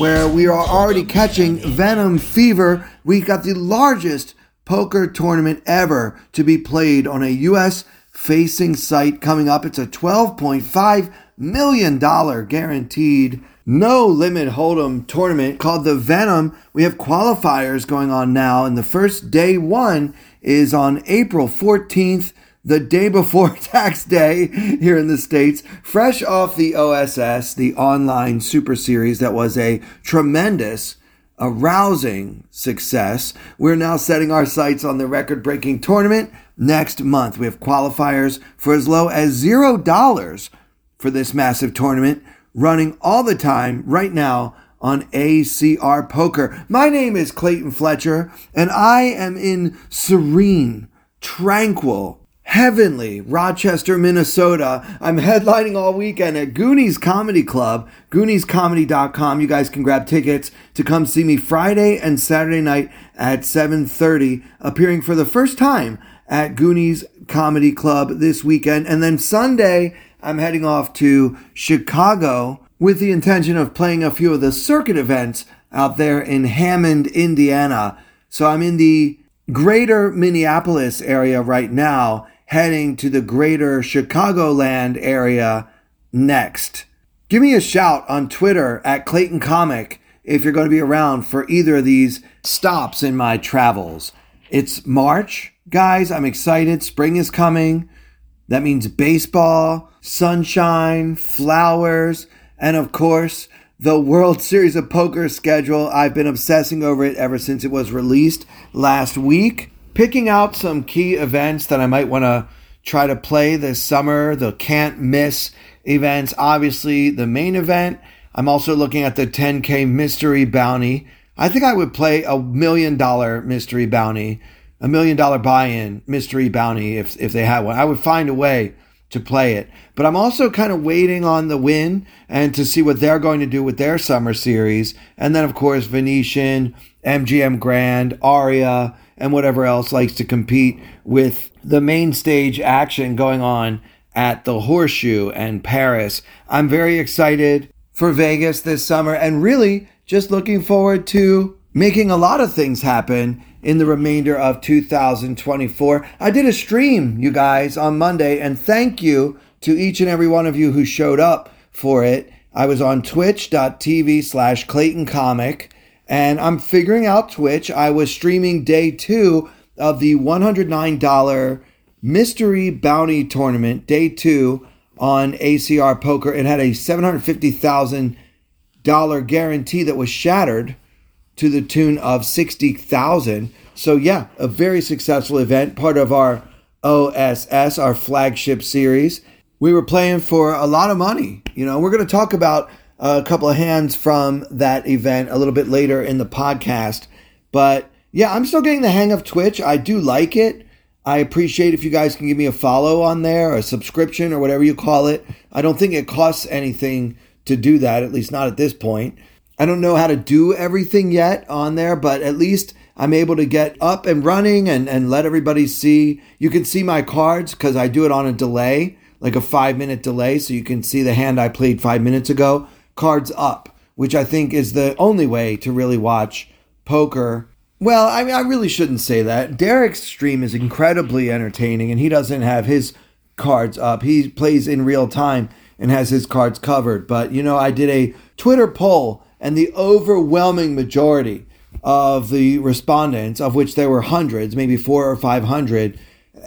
where we are already catching Venom Fever. We got the largest poker tournament ever to be played on a U.S. facing site coming up. It's a $12.5 million guaranteed no limit hold'em tournament called the Venom. We have qualifiers going on now, and the first day one is on April 14th, the day before tax day here in the States, fresh off the OSS, the online super series that was a tremendous arousing success. We're now setting our sights on the record breaking tournament next month. We have qualifiers for as low as zero dollars for this massive tournament running all the time right now on ACR Poker. My name is Clayton Fletcher and I am in serene, tranquil, heavenly Rochester, Minnesota. I'm headlining all weekend at Goonies Comedy Club, gooniescomedy.com. You guys can grab tickets to come see me Friday and Saturday night at 7:30, appearing for the first time at Goonies Comedy Club this weekend. And then Sunday, I'm heading off to Chicago with the intention of playing a few of the circuit events out there in Hammond, Indiana. So I'm in the greater Minneapolis area right now heading to the greater Chicagoland area next. Give me a shout on Twitter at Clayton Comic if you're going to be around for either of these stops in my travels. It's March, guys. I'm excited. Spring is coming. That means baseball, sunshine, flowers, and of course, the World Series of Poker schedule. I've been obsessing over it ever since it was released last week picking out some key events that I might want to try to play this summer, the can't miss events. Obviously, the main event. I'm also looking at the 10K mystery bounty. I think I would play a million dollar mystery bounty, a million dollar buy in mystery bounty if, if they had one. I would find a way to play it. But I'm also kind of waiting on the Wynn and to see what they're going to do with their summer series. And then, of course, Venetian, MGM Grand, Aria, and whatever else likes to compete with the main stage action going on at the Horseshoe and Paris. I'm very excited for Vegas this summer and really just looking forward to making a lot of things happen in the remainder of 2024. I did a stream, you guys, on Monday, and thank you to each and every one of you who showed up for it. I was on twitch.tv slash Clayton Comic and I'm figuring out Twitch. I was streaming day two of the $109 mystery bounty tournament, day two on ACR Poker. It had a $750,000 guarantee that was shattered to the tune of 60,000. So yeah, a very successful event, part of our OSS, our flagship series. We were playing for a lot of money. You know, we're going to talk about a couple of hands from that event a little bit later in the podcast. But yeah, I'm still getting the hang of Twitch. I do like it. I appreciate if you guys can give me a follow on there, a subscription, or whatever you call it. I don't think it costs anything to do that, at least not at this point. I don't know how to do everything yet on there, but at least I'm able to get up and running and, and let everybody see. You can see my cards because I do it on a delay, like a five minute delay, so you can see the hand I played five minutes ago cards up, which I think is the only way to really watch poker. Well, I mean, I really shouldn't say that. Derek's stream is incredibly entertaining, and he doesn't have his cards up. He plays in real time and has his cards covered. But, you know, I did a Twitter poll, and the overwhelming majority of the respondents, of which there were hundreds, maybe four or 500,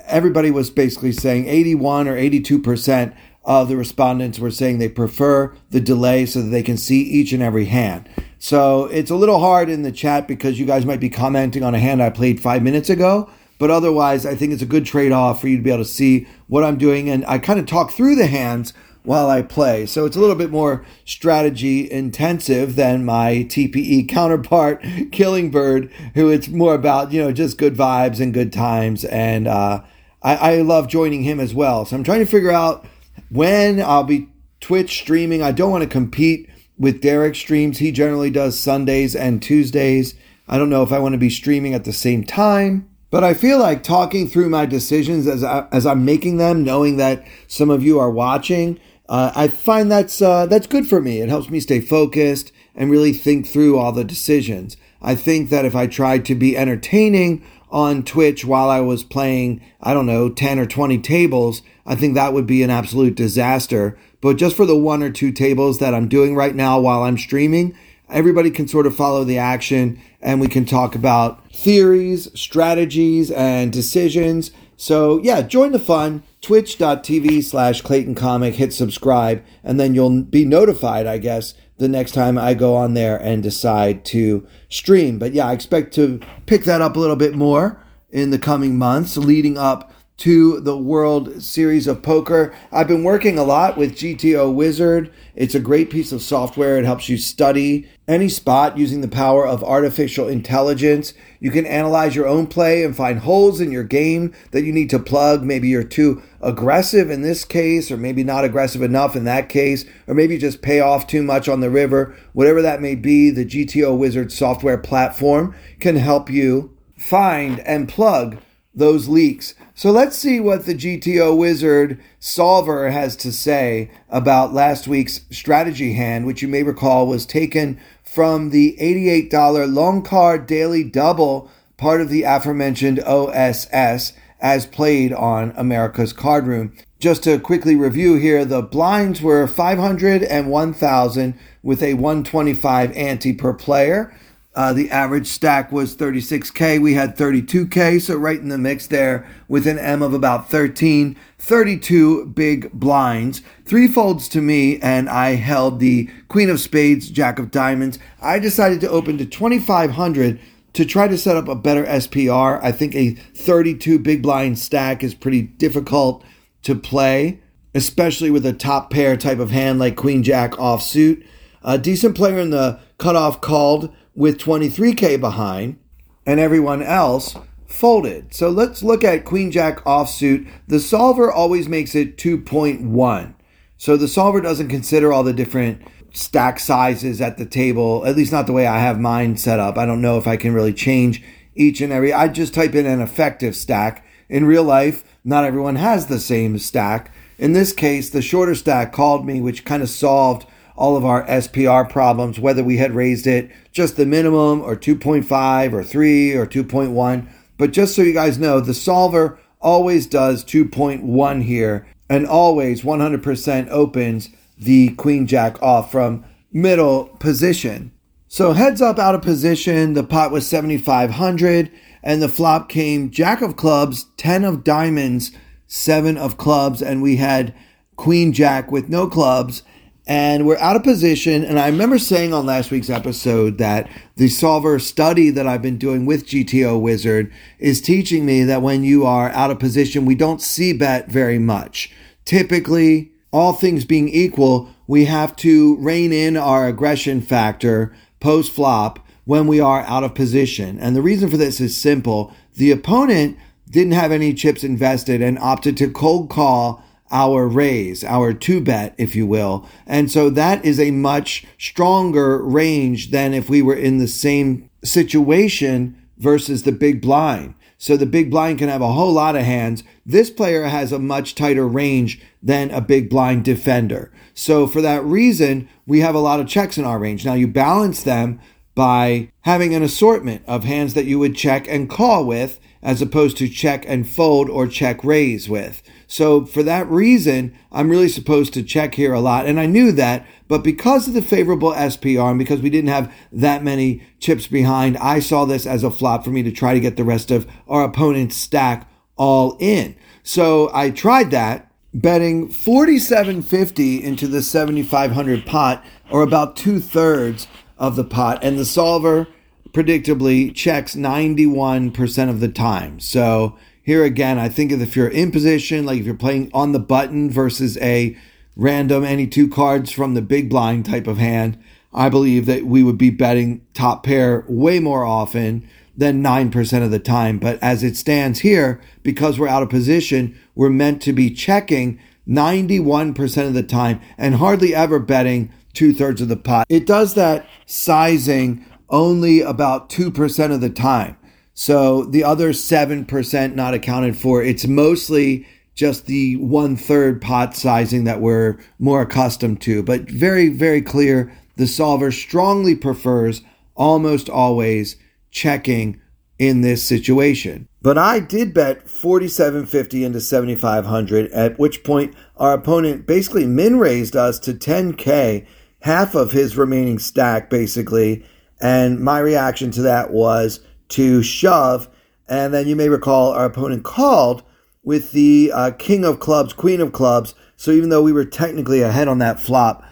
everybody was basically saying 81 or 82% of the respondents were saying they prefer the delay so that they can see each and every hand. So it's a little hard in the chat because you guys might be commenting on a hand I played five minutes ago. But otherwise, I think it's a good trade off for you to be able to see what I'm doing. And I kind of talk through the hands while I play. So it's a little bit more strategy intensive than my TPE counterpart, Killing Bird, who it's more about, you know, just good vibes and good times. And uh, I, I love joining him as well. So I'm trying to figure out when I'll be Twitch streaming. I don't want to compete with Derek streams. He generally does Sundays and Tuesdays. I don't know if I want to be streaming at the same time. But I feel like talking through my decisions as I, as I'm making them, knowing that some of you are watching, uh, I find that's uh, that's good for me. It helps me stay focused and really think through all the decisions. I think that if I tried to be entertaining on Twitch while I was playing, I don't know, 10 or 20 tables, I think that would be an absolute disaster. But just for the one or two tables that I'm doing right now while I'm streaming, everybody can sort of follow the action and we can talk about theories, strategies, and decisions. So, yeah, join the fun. Twitch.tv slash Clayton Comic. Hit subscribe, and then you'll be notified, I guess, the next time I go on there and decide to stream. But yeah, I expect to pick that up a little bit more in the coming months leading up to the World Series of Poker. I've been working a lot with GTO Wizard. It's a great piece of software. It helps you study any spot using the power of artificial intelligence. You can analyze your own play and find holes in your game that you need to plug. Maybe you're too aggressive in this case, or maybe not aggressive enough in that case, or maybe you just pay off too much on the river. Whatever that may be, the GTO Wizard software platform can help you find and plug those leaks. So let's see what the GTO Wizard solver has to say about last week's strategy hand, which you may recall was taken from the $88 long card daily double, part of the aforementioned OSS, as played on America's Card Room. Just to quickly review here, the blinds were 500 and 1000 with a 125 ante per player. Uh, the average stack was 36K. We had 32K, so right in the mix there with an M of about 13. 32 big blinds, three folds to me, and I held the Queen of Spades, Jack of Diamonds. I decided to open to 2,500 to try to set up a better SPR. I think a 32 big blind stack is pretty difficult to play, especially with a top pair type of hand like Queen Jack offsuit. A decent player in the cutoff called with 23K behind, and everyone else folded. So let's look at Queen Jack offsuit. The solver always makes it 2.1. So the solver doesn't consider all the different stack sizes at the table, at least not the way I have mine set up. I don't know if I can really change each and every. I just type in an effective stack. In real life, not everyone has the same stack. In this case, the shorter stack called me, which kind of solved all of our SPR problems, whether we had raised it just the minimum or 2.5 or 3 or 2.1. But just so you guys know, the solver always does 2.1 here and always 100% opens the queen jack off from middle position. So heads up out of position, the pot was 7500 and the flop came jack of clubs, 10 of diamonds, 7 of clubs and we had queen jack with no clubs and we're out of position. And I remember saying on last week's episode that the solver study that I've been doing with GTO Wizard is teaching me that when you are out of position, we don't C bet very much. Typically, all things being equal, we have to rein in our aggression factor post flop when we are out of position. And the reason for this is simple. The opponent didn't have any chips invested and opted to cold call our raise, our two bet, if you will. And so that is a much stronger range than if we were in the same situation versus the big blind. So the big blind can have a whole lot of hands. This player has a much tighter range than a big blind defender. So for that reason, we have a lot of checks in our range. Now you balance them by having an assortment of hands that you would check and call with as opposed to check and fold or check raise with. So for that reason, I'm really supposed to check here a lot. And I knew that, but because of the favorable SPR and because we didn't have that many chips behind, I saw this as a flop for me to try to get the rest of our opponent's stack all in. So I tried that betting 4750 into the 7500 pot or about two thirds of the pot and the solver predictably checks 91% of the time. So here again, I think if you're in position, like if you're playing on the button versus a random, any two cards from the big blind type of hand, I believe that we would be betting top pair way more often than 9% of the time. But as it stands here, because we're out of position, we're meant to be checking 91% of the time and hardly ever betting two thirds of the pot. It does that sizing only about 2% of the time. So the other 7% not accounted for. It's mostly just the one third pot sizing that we're more accustomed to. But very, very clear the solver strongly prefers almost always checking in this situation. But I did bet 4750 into 7500 at which point our opponent basically min raised us to 10k, half of his remaining stack basically, and my reaction to that was to shove and then you may recall our opponent called with the uh, king of clubs, queen of clubs. So even though we were technically ahead on that flop,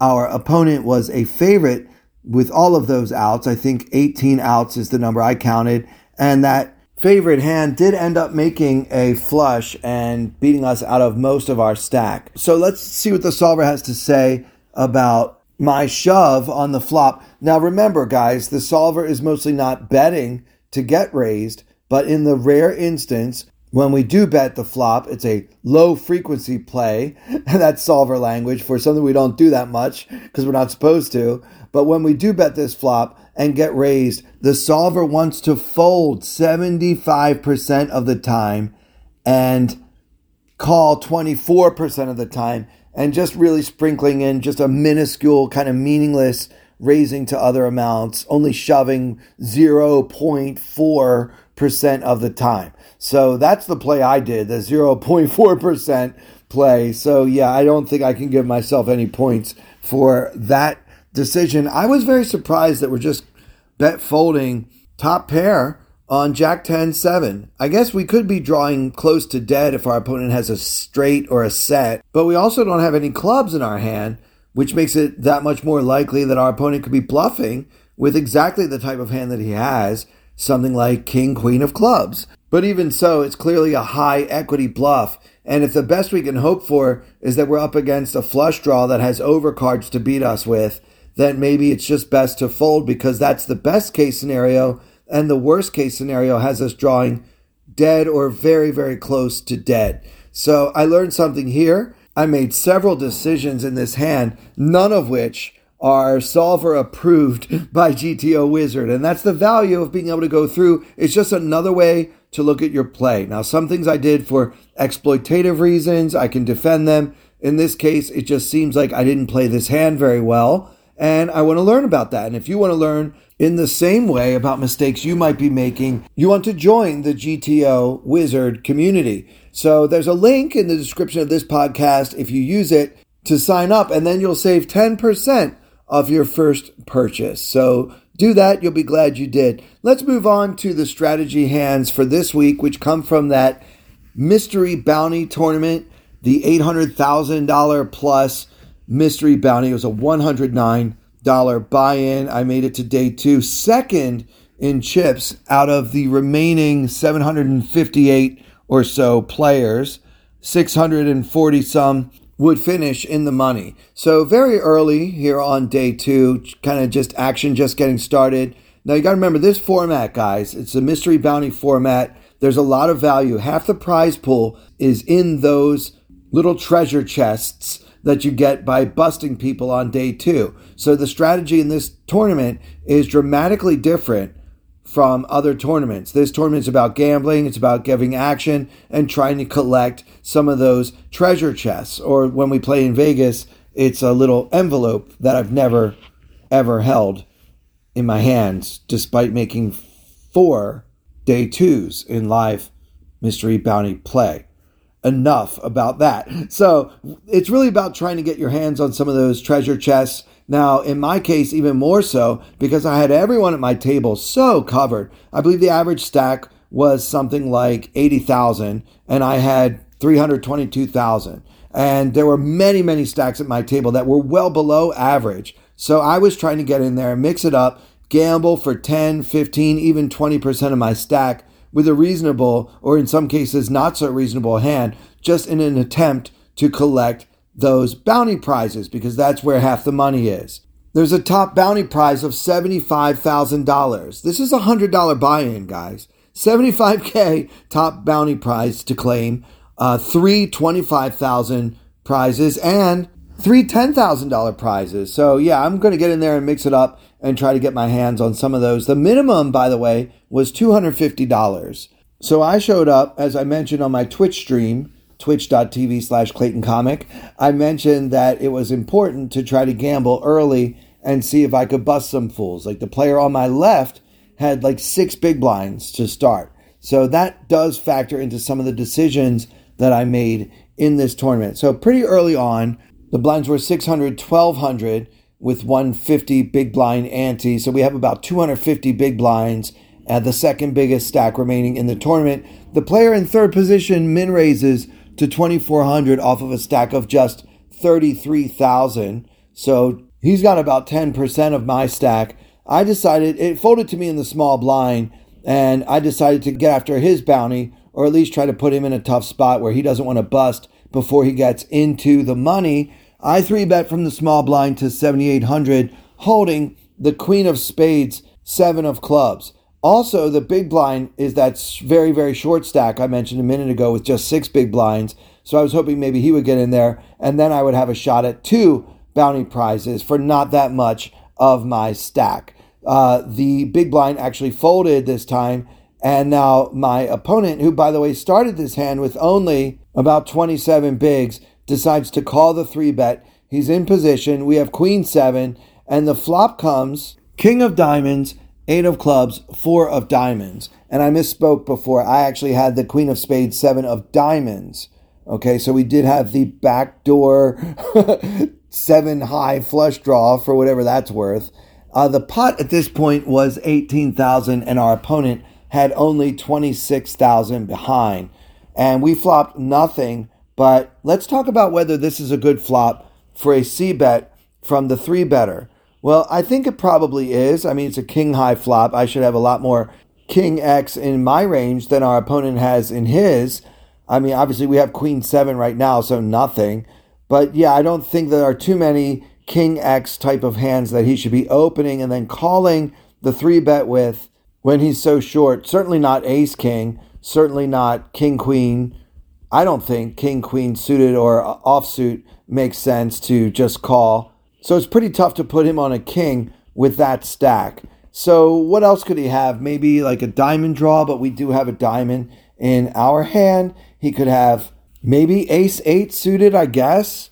our opponent was a favorite with all of those outs. I think 18 outs is the number I counted. And that favorite hand did end up making a flush and beating us out of most of our stack. So let's see what the solver has to say about my shove on the flop. Now remember, guys, the solver is mostly not betting to get raised, but in the rare instance when we do bet the flop, it's a low frequency play. That's solver language for something we don't do that much because we're not supposed to. But when we do bet this flop and get raised, the solver wants to fold 75% of the time and call 24% of the time and just really sprinkling in just a minuscule kind of meaningless raising to other amounts, only shoving 0.4% of the time. So that's the play I did, the 0.4% play. So yeah, I don't think I can give myself any points for that decision. I was very surprised that we're just bet folding top pair on Jack 10 7. I guess we could be drawing close to dead if our opponent has a straight or a set, but we also don't have any clubs in our hand, which makes it that much more likely that our opponent could be bluffing with exactly the type of hand that he has, something like King Queen of Clubs. But even so, it's clearly a high equity bluff. And if the best we can hope for is that we're up against a flush draw that has overcards to beat us with, then maybe it's just best to fold because that's the best case scenario. And the worst case scenario has us drawing dead or very, very close to dead. So I learned something here. I made several decisions in this hand, none of which are solver approved by GTO Wizard. And that's the value of being able to go through. It's just another way to look at your play. Now, some things I did for exploitative reasons, I can defend them. In this case, it just seems like I didn't play this hand very well, and I want to learn about that. And if you want to learn in the same way about mistakes you might be making, you want to join the GTO Wizard community. So there's a link in the description of this podcast if you use it to sign up, and then you'll save 10% of your first purchase. So do that. You'll be glad you did. Let's move on to the strategy hands for this week, which come from that mystery bounty tournament, the $800,000 plus mystery bounty. It was a $109 buy in. I made it to day two, second in chips out of the remaining 758 or so players, 640 some would finish in the money. So very early here on day two, kind of just action just getting started. Now you got to remember this format, guys. It's a mystery bounty format. There's a lot of value. Half the prize pool is in those little treasure chests that you get by busting people on day two. So the strategy in this tournament is dramatically different from other tournaments. This tournament is about gambling, it's about giving action and trying to collect some of those treasure chests. Or when we play in Vegas, it's a little envelope that I've never ever held in my hands, despite making four day twos in live mystery bounty play. Enough about that. So it's really about trying to get your hands on some of those treasure chests now, in my case, even more so because I had everyone at my table so covered. I believe the average stack was something like 80,000 and I had 322,000. And there were many, many stacks at my table that were well below average. So I was trying to get in there mix it up, gamble for 10, 15, even 20% of my stack with a reasonable, or in some cases not so reasonable hand, just in an attempt to collect those bounty prizes because that's where half the money is. There's a top bounty prize of $75,000. This is a $100 buy in, guys. 75K top bounty prize to claim, uh, three 25,000 prizes, and three $10,000 prizes. So, yeah, I'm going to get in there and mix it up and try to get my hands on some of those. The minimum, by the way, was $250. So I showed up, as I mentioned on my Twitch stream, twitch.tv slash Clayton Comic. I mentioned that it was important to try to gamble early and see if I could bust some fools. Like the player on my left had like six big blinds to start. So that does factor into some of the decisions that I made in this tournament. So pretty early on, the blinds were 600, 1200 with 150 big blind ante. So we have about 250 big blinds at the second biggest stack remaining in the tournament. The player in third position min raises to 2400 off of a stack of just 33,000. So he's got about 10% of my stack. I decided it folded to me in the small blind and I decided to get after his bounty or at least try to put him in a tough spot where he doesn't want to bust before he gets into the money. I three bet from the small blind to 7,800, holding the queen of spades, seven of clubs. Also, the big blind is that very, very short stack I mentioned a minute ago with just six big blinds. So I was hoping maybe he would get in there, and then I would have a shot at two bounty prizes for not that much of my stack. Uh, the big blind actually folded this time, and now my opponent, who by the way started this hand with only about 27 bigs, decides to call the three bet. He's in position. We have queen seven, and the flop comes king of diamonds, eight of clubs, four of diamonds. And I misspoke before. I actually had the queen of spades, seven of diamonds. Okay, so we did have the backdoor seven high flush draw for whatever that's worth. Uh, the pot at this point was 18,000 and our opponent had only 26,000 behind. And we flopped nothing but let's talk about whether this is a good flop for a C bet from the three better. Well, I think it probably is. I mean, it's a king high flop. I should have a lot more king X in my range than our opponent has in his. I mean, obviously, we have queen seven right now, so nothing. But yeah, I don't think there are too many king X type of hands that he should be opening and then calling the three bet with when he's so short. Certainly not ace king, certainly not king queen I don't think king queen suited or offsuit makes sense to just call. So it's pretty tough to put him on a king with that stack. So what else could he have? Maybe like a diamond draw, but we do have a diamond in our hand. He could have maybe ace eight suited, I guess.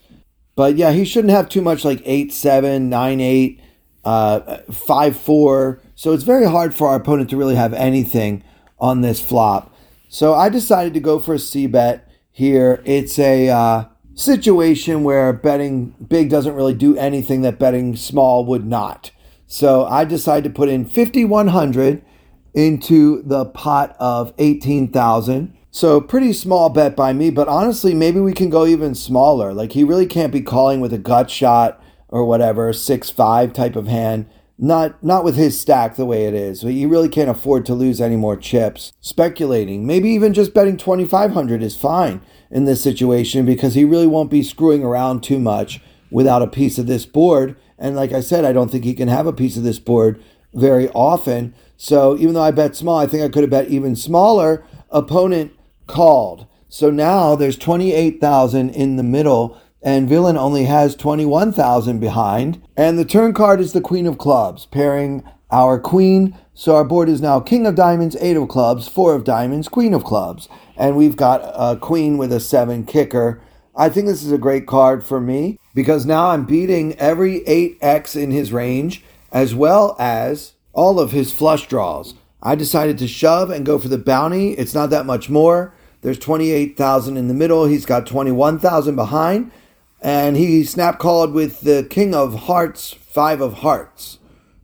But yeah, he shouldn't have too much like eight seven, nine eight, uh, five four. So it's very hard for our opponent to really have anything on this flop. So I decided to go for a C bet here. It's a uh, situation where betting big doesn't really do anything that betting small would not. So I decided to put in 5100 into the pot of 18,000. So pretty small bet by me, but honestly, maybe we can go even smaller. Like he really can't be calling with a gut shot or whatever, 6-5 type of hand. Not not with his stack the way it is. You really can't afford to lose any more chips. Speculating, maybe even just betting 2500 is fine in this situation because he really won't be screwing around too much without a piece of this board. And like I said, I don't think he can have a piece of this board very often. So even though I bet small, I think I could have bet even smaller. Opponent called. So now there's 28,000 in the middle and villain only has 21,000 behind. And the turn card is the Queen of Clubs, pairing our Queen. So our board is now King of Diamonds, Eight of Clubs, Four of Diamonds, Queen of Clubs. And we've got a Queen with a seven kicker. I think this is a great card for me because now I'm beating every 8x in his range as well as all of his flush draws. I decided to shove and go for the bounty. It's not that much more. There's 28,000 in the middle. He's got 21,000 behind and he snap called with the King of Hearts, Five of Hearts.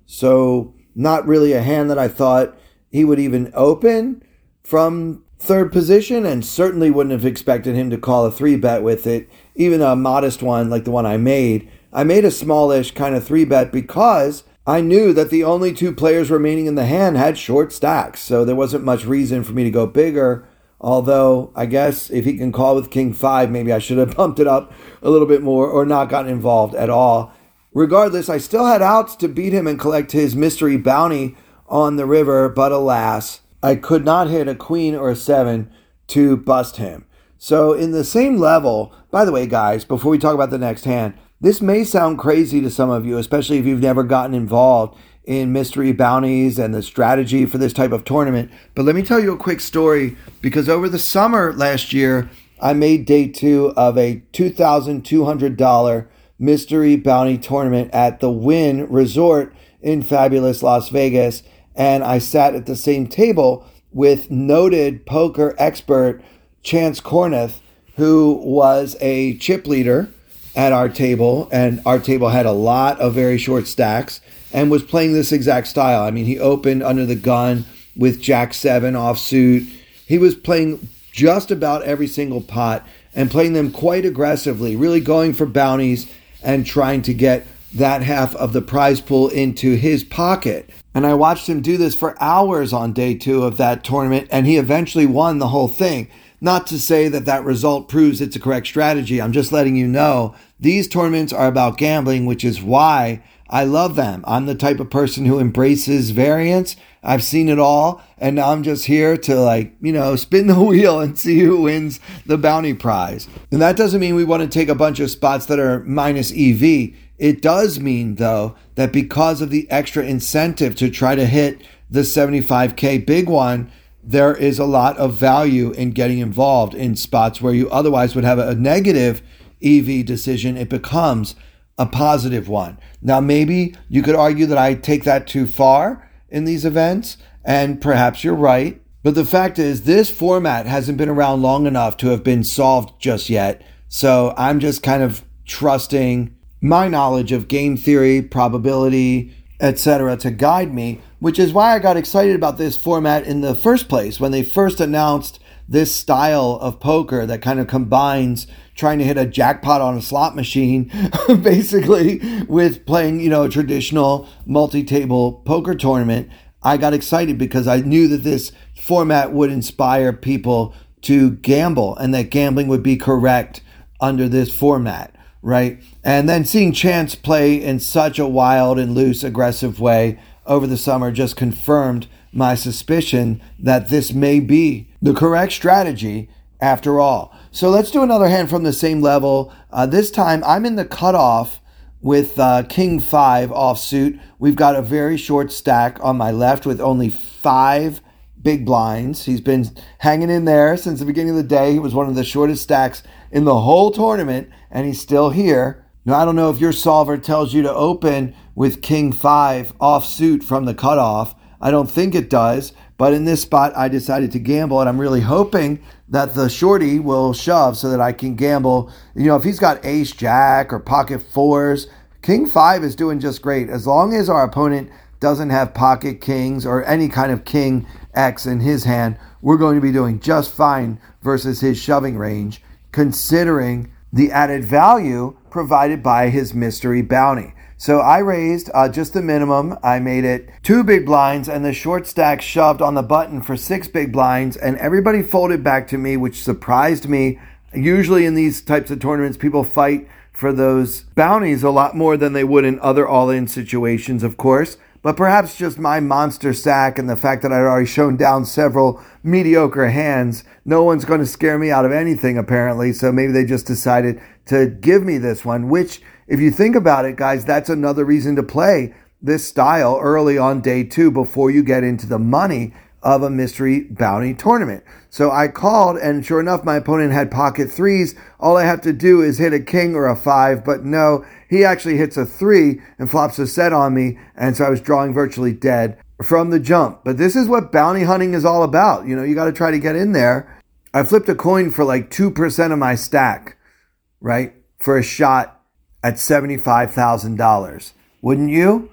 So, not really a hand that I thought he would even open from third position, and certainly wouldn't have expected him to call a three bet with it, even a modest one like the one I made. I made a smallish kind of three bet because I knew that the only two players remaining in the hand had short stacks, so there wasn't much reason for me to go bigger Although I guess if he can call with King 5, maybe I should have bumped it up a little bit more or not gotten involved at all. Regardless, I still had outs to beat him and collect his mystery bounty on the river, but alas, I could not hit a queen or a seven to bust him. So, in the same level, by the way, guys, before we talk about the next hand, this may sound crazy to some of you, especially if you've never gotten involved in mystery bounties and the strategy for this type of tournament. But let me tell you a quick story because over the summer last year, I made day two of a $2,200 mystery bounty tournament at the Wynn Resort in fabulous Las Vegas. And I sat at the same table with noted poker expert Chance Kornuth, who was a chip leader at our table, and our table had a lot of very short stacks and was playing this exact style. I mean, he opened under the gun with Jack 7 offsuit. He was playing just about every single pot and playing them quite aggressively, really going for bounties and trying to get that half of the prize pool into his pocket. And I watched him do this for hours on day two of that tournament, and he eventually won the whole thing. Not to say that that result proves it's a correct strategy. I'm just letting you know these tournaments are about gambling, which is why I love them. I'm the type of person who embraces variance. I've seen it all, and now I'm just here to like, you know, spin the wheel and see who wins the bounty prize. And that doesn't mean we want to take a bunch of spots that are minus EV. It does mean, though, that because of the extra incentive to try to hit the 75K big one, there is a lot of value in getting involved in spots where you otherwise would have a negative EV decision. It becomes a positive one. Now, maybe you could argue that I take that too far in these events, and perhaps you're right. But the fact is, this format hasn't been around long enough to have been solved just yet. So I'm just kind of trusting my knowledge of game theory, probability, etc., to guide me, which is why I got excited about this format in the first place when they first announced this style of poker that kind of combines trying to hit a jackpot on a slot machine, basically, with playing, you know, a traditional multi table poker tournament. I got excited because I knew that this format would inspire people to gamble and that gambling would be correct under this format right? And then seeing Chance play in such a wild and loose, aggressive way over the summer just confirmed my suspicion that this may be the correct strategy after all. So let's do another hand from the same level. Uh, this time I'm in the cutoff with uh, King 5 offsuit. We've got a very short stack on my left with only five big blinds. He's been hanging in there since the beginning of the day. He was one of the shortest stacks in the whole tournament, and he's still here. Now, I don't know if your solver tells you to open with King 5 offsuit from the cutoff. I don't think it does, but in this spot, I decided to gamble, and I'm really hoping that the shorty will shove so that I can gamble. You know, if he's got ace jack or pocket fours, King 5 is doing just great. As long as our opponent doesn't have pocket kings or any kind of king X in his hand, we're going to be doing just fine versus his shoving range considering the added value provided by his mystery bounty. So I raised uh, just the minimum. I made it two big blinds, and the short stack shoved on the button for six big blinds, and everybody folded back to me, which surprised me. Usually in these types of tournaments, people fight for those bounties a lot more than they would in other all in situations, of course but perhaps just my monster sack and the fact that I'd already shown down several mediocre hands, no one's going to scare me out of anything apparently. So maybe they just decided to give me this one, which if you think about it, guys, that's another reason to play this style early on day two before you get into the money of a mystery bounty tournament. So I called, and sure enough, my opponent had pocket threes. All I have to do is hit a king or a five, but no, he actually hits a three and flops a set on me, and so I was drawing virtually dead from the jump. But this is what bounty hunting is all about. You know, you got to try to get in there. I flipped a coin for like 2% of my stack, right? For a shot at $75,000. Wouldn't you?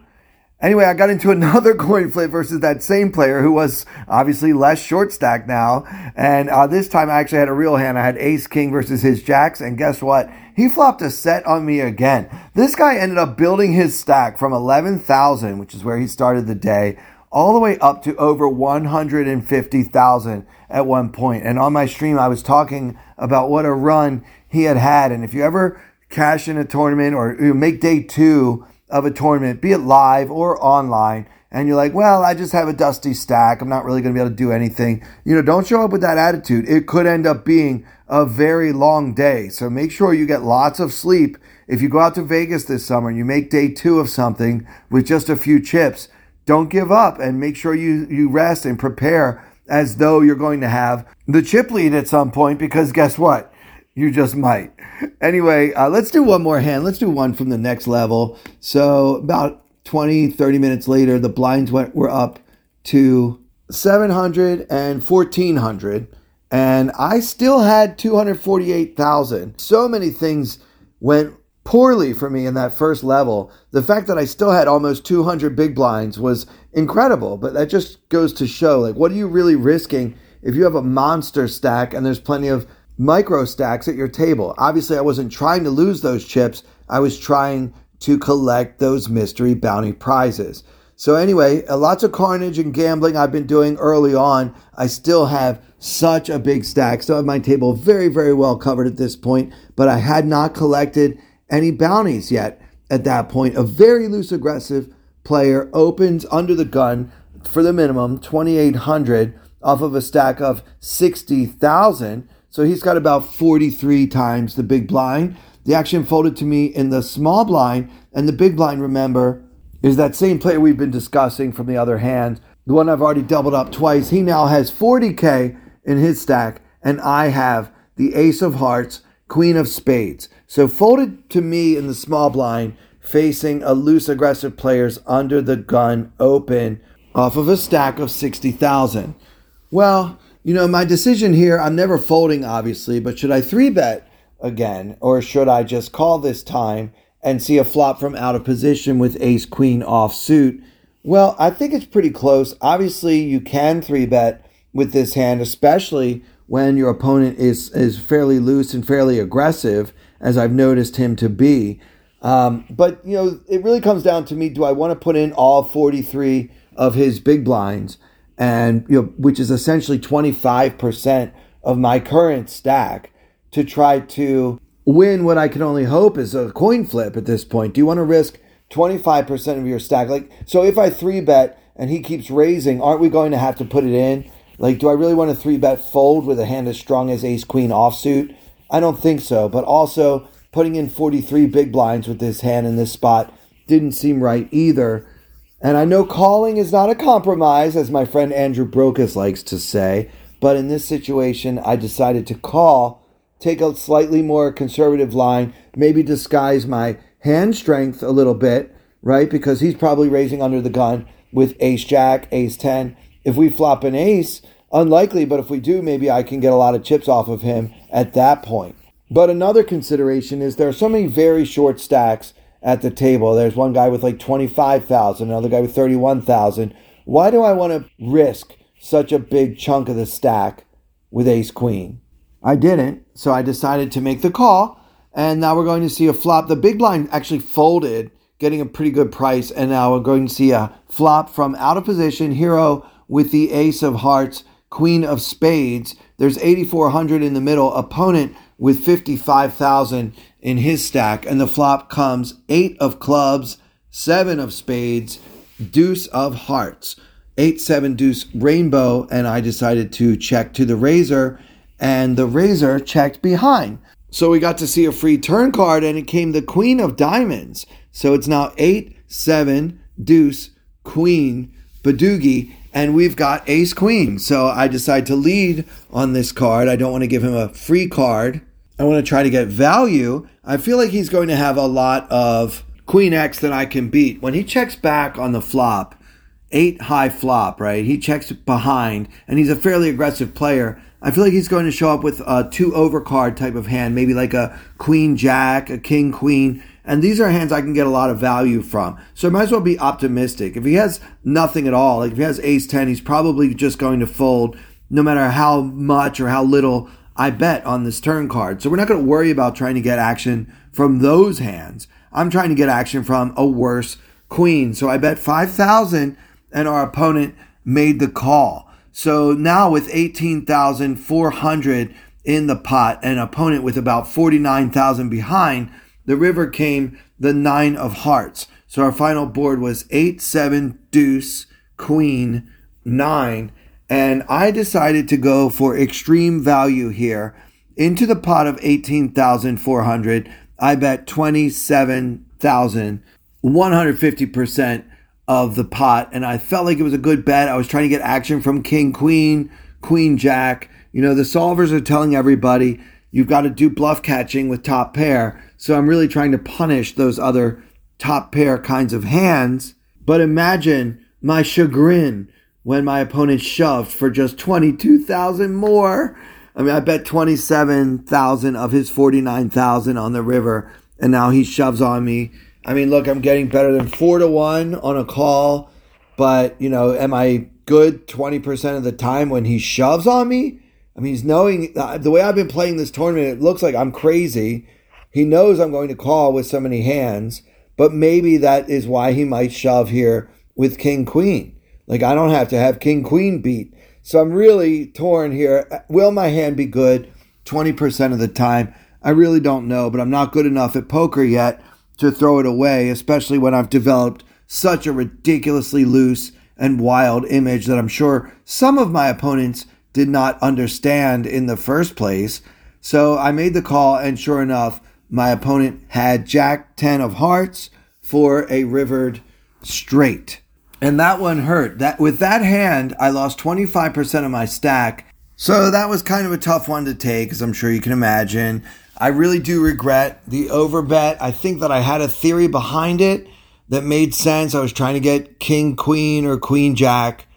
Anyway, I got into another coin flip versus that same player who was obviously less short stack now. And uh, this time I actually had a real hand. I had ace king versus his jacks. And guess what? He flopped a set on me again. This guy ended up building his stack from 11,000, which is where he started the day, all the way up to over 150,000 at one point. And on my stream, I was talking about what a run he had had. And if you ever cash in a tournament or make day two of a tournament, be it live or online, and you're like, well, I just have a dusty stack. I'm not really going to be able to do anything. You know, don't show up with that attitude. It could end up being a very long day. So make sure you get lots of sleep. If you go out to Vegas this summer and you make day two of something with just a few chips, don't give up and make sure you, you rest and prepare as though you're going to have the chip lead at some point because guess what? You just might. Anyway, uh, let's do one more hand. Let's do one from the next level. So about 20, 30 minutes later, the blinds went were up to 700 and 1400 and I still had 248,000. So many things went poorly for me in that first level. The fact that I still had almost 200 big blinds was incredible, but that just goes to show like what are you really risking if you have a monster stack and there's plenty of micro stacks at your table. Obviously, I wasn't trying to lose those chips. I was trying to collect those mystery bounty prizes. So anyway, uh, lots of carnage and gambling I've been doing early on. I still have such a big stack. Still have my table very, very well covered at this point, but I had not collected any bounties yet at that point. A very loose aggressive player opens under the gun for the minimum 2800 off of a stack of 60,000. So he's got about 43 times the big blind. The action folded to me in the small blind, and the big blind, remember, is that same player we've been discussing from the other hand. The one I've already doubled up twice. He now has 40K in his stack, and I have the Ace of Hearts, Queen of Spades. So folded to me in the small blind, facing a loose aggressive players under the gun open off of a stack of 60,000. Well, you know, my decision here, I'm never folding, obviously, but should I three bet again, or should I just call this time and see a flop from out of position with ace queen off suit? Well, I think it's pretty close. Obviously, you can three bet with this hand, especially when your opponent is, is fairly loose and fairly aggressive as I've noticed him to be. Um, but you know, it really comes down to me: do I want to put in all 43 of his big blinds, and you know, which is essentially 25 percent of my current stack, to try to win what I can only hope is a coin flip at this point? Do you want to risk 25 percent of your stack? Like, so if I three bet and he keeps raising, aren't we going to have to put it in? Like, do I really want to three bet fold with a hand as strong as Ace Queen offsuit? I don't think so. But also, putting in 43 big blinds with this hand in this spot didn't seem right either. And I know calling is not a compromise, as my friend Andrew Brokos likes to say. But in this situation, I decided to call, take a slightly more conservative line, maybe disguise my hand strength a little bit, right? Because he's probably raising under the gun with ace jack, ace 10. If we flop an ace, Unlikely, but if we do, maybe I can get a lot of chips off of him at that point. But another consideration is there are so many very short stacks at the table. There's one guy with like 25,000, another guy with 31,000. Why do I want to risk such a big chunk of the stack with ace queen? I didn't, so I decided to make the call. And now we're going to see a flop. The big blind actually folded, getting a pretty good price. And now we're going to see a flop from out of position, hero with the ace of hearts Queen of Spades. There's 8,400 in the middle. Opponent with 55,000 in his stack. And the flop comes eight of clubs, seven of spades, deuce of hearts. Eight, seven, deuce, rainbow. And I decided to check to the raiser. And the raiser checked behind. So we got to see a free turn card and it came the queen of diamonds. So it's now eight, seven, deuce, queen, Badugi and we've got ace queen. So I decide to lead on this card. I don't want to give him a free card. I want to try to get value. I feel like he's going to have a lot of queen X that I can beat. When he checks back on the flop, eight high flop, right? He checks behind, and he's a fairly aggressive player. I feel like he's going to show up with a two overcard type of hand, maybe like a queen jack, a king queen and these are hands I can get a lot of value from. So I might as well be optimistic. If he has nothing at all, like if he has ace 10, he's probably just going to fold no matter how much or how little I bet on this turn card. So we're not going to worry about trying to get action from those hands. I'm trying to get action from a worse queen. So I bet 5,000 and our opponent made the call. So now with 18,400 in the pot and opponent with about 49,000 behind, the river came the nine of hearts. So our final board was eight, seven, deuce, queen, nine. And I decided to go for extreme value here into the pot of 18,400. I bet 27,000, 150% of the pot. And I felt like it was a good bet. I was trying to get action from king, queen, queen, jack. You know, the solvers are telling everybody you've got to do bluff catching with top pair. So I'm really trying to punish those other top pair kinds of hands. But imagine my chagrin when my opponent shoved for just 22,000 more. I mean, I bet 27,000 of his 49,000 on the river, and now he shoves on me. I mean, look, I'm getting better than four to one on a call, but, you know, am I good 20% of the time when he shoves on me? I mean, he's knowing uh, the way I've been playing this tournament, it looks like I'm crazy. He knows I'm going to call with so many hands, but maybe that is why he might shove here with king queen. Like, I don't have to have king queen beat. So I'm really torn here. Will my hand be good 20% of the time? I really don't know, but I'm not good enough at poker yet to throw it away, especially when I've developed such a ridiculously loose and wild image that I'm sure some of my opponents did not understand in the first place. So I made the call, and sure enough, my opponent had Jack 10 of hearts for a rivered straight and that one hurt. That with that hand, I lost 25% of my stack. So that was kind of a tough one to take, as I'm sure you can imagine. I really do regret the overbet. I think that I had a theory behind it that made sense. I was trying to get king queen or queen jack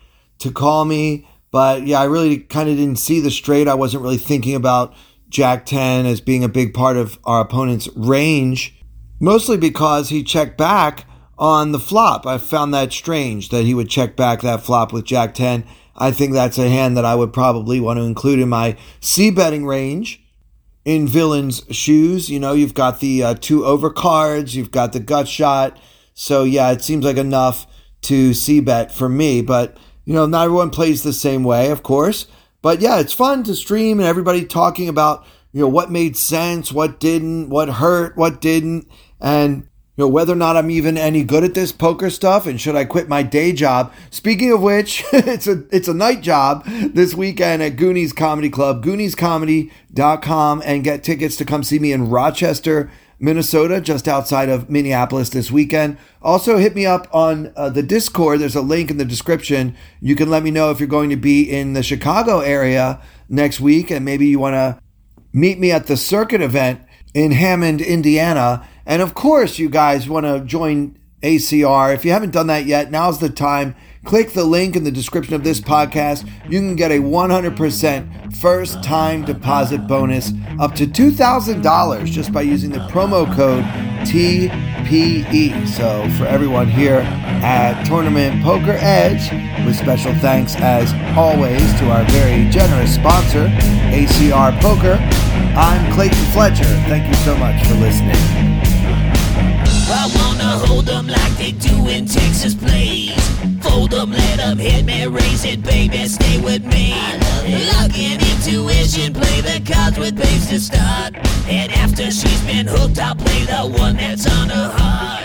to call me, but yeah, I really kind of didn't see the straight. I wasn't really thinking about jack 10 as being a big part of our opponent's range, mostly because he checked back on the flop. I found that strange that he would check back that flop with Jack 10. I think that's a hand that I would probably want to include in my C betting range. In villain's shoes, you know, you've got the uh, two over cards, you've got the gut shot. So, yeah, it seems like enough to C bet for me. But, you know, not everyone plays the same way, of course. But yeah, it's fun to stream and everybody talking about, you know, what made sense, what didn't, what hurt, what didn't. And you know, whether or not I'm even any good at this poker stuff and should I quit my day job. Speaking of which, it's a it's a night job this weekend at Goonies Comedy Club, gooniescomedy.com and get tickets to come see me in Rochester, Minnesota, just outside of Minneapolis this weekend. Also, hit me up on uh, the Discord. There's a link in the description. You can let me know if you're going to be in the Chicago area next week and maybe you want to meet me at the circuit event in Hammond, Indiana and of course, you guys want to join ACR. If you haven't done that yet, now's the time. Click the link in the description of this podcast. You can get a 100% first time deposit bonus up to $2,000 just by using the promo code TPE. So, for everyone here at Tournament Poker Edge, with special thanks as always to our very generous sponsor, ACR Poker, I'm Clayton Fletcher. Thank you so much for listening. I wanna hold them like they do in Texas Plays. Fold them, let them hit me, raise it, baby, stay with me. Luck and intuition, play the cards with babes to start. And after she's been hooked, I'll play the one that's on her heart.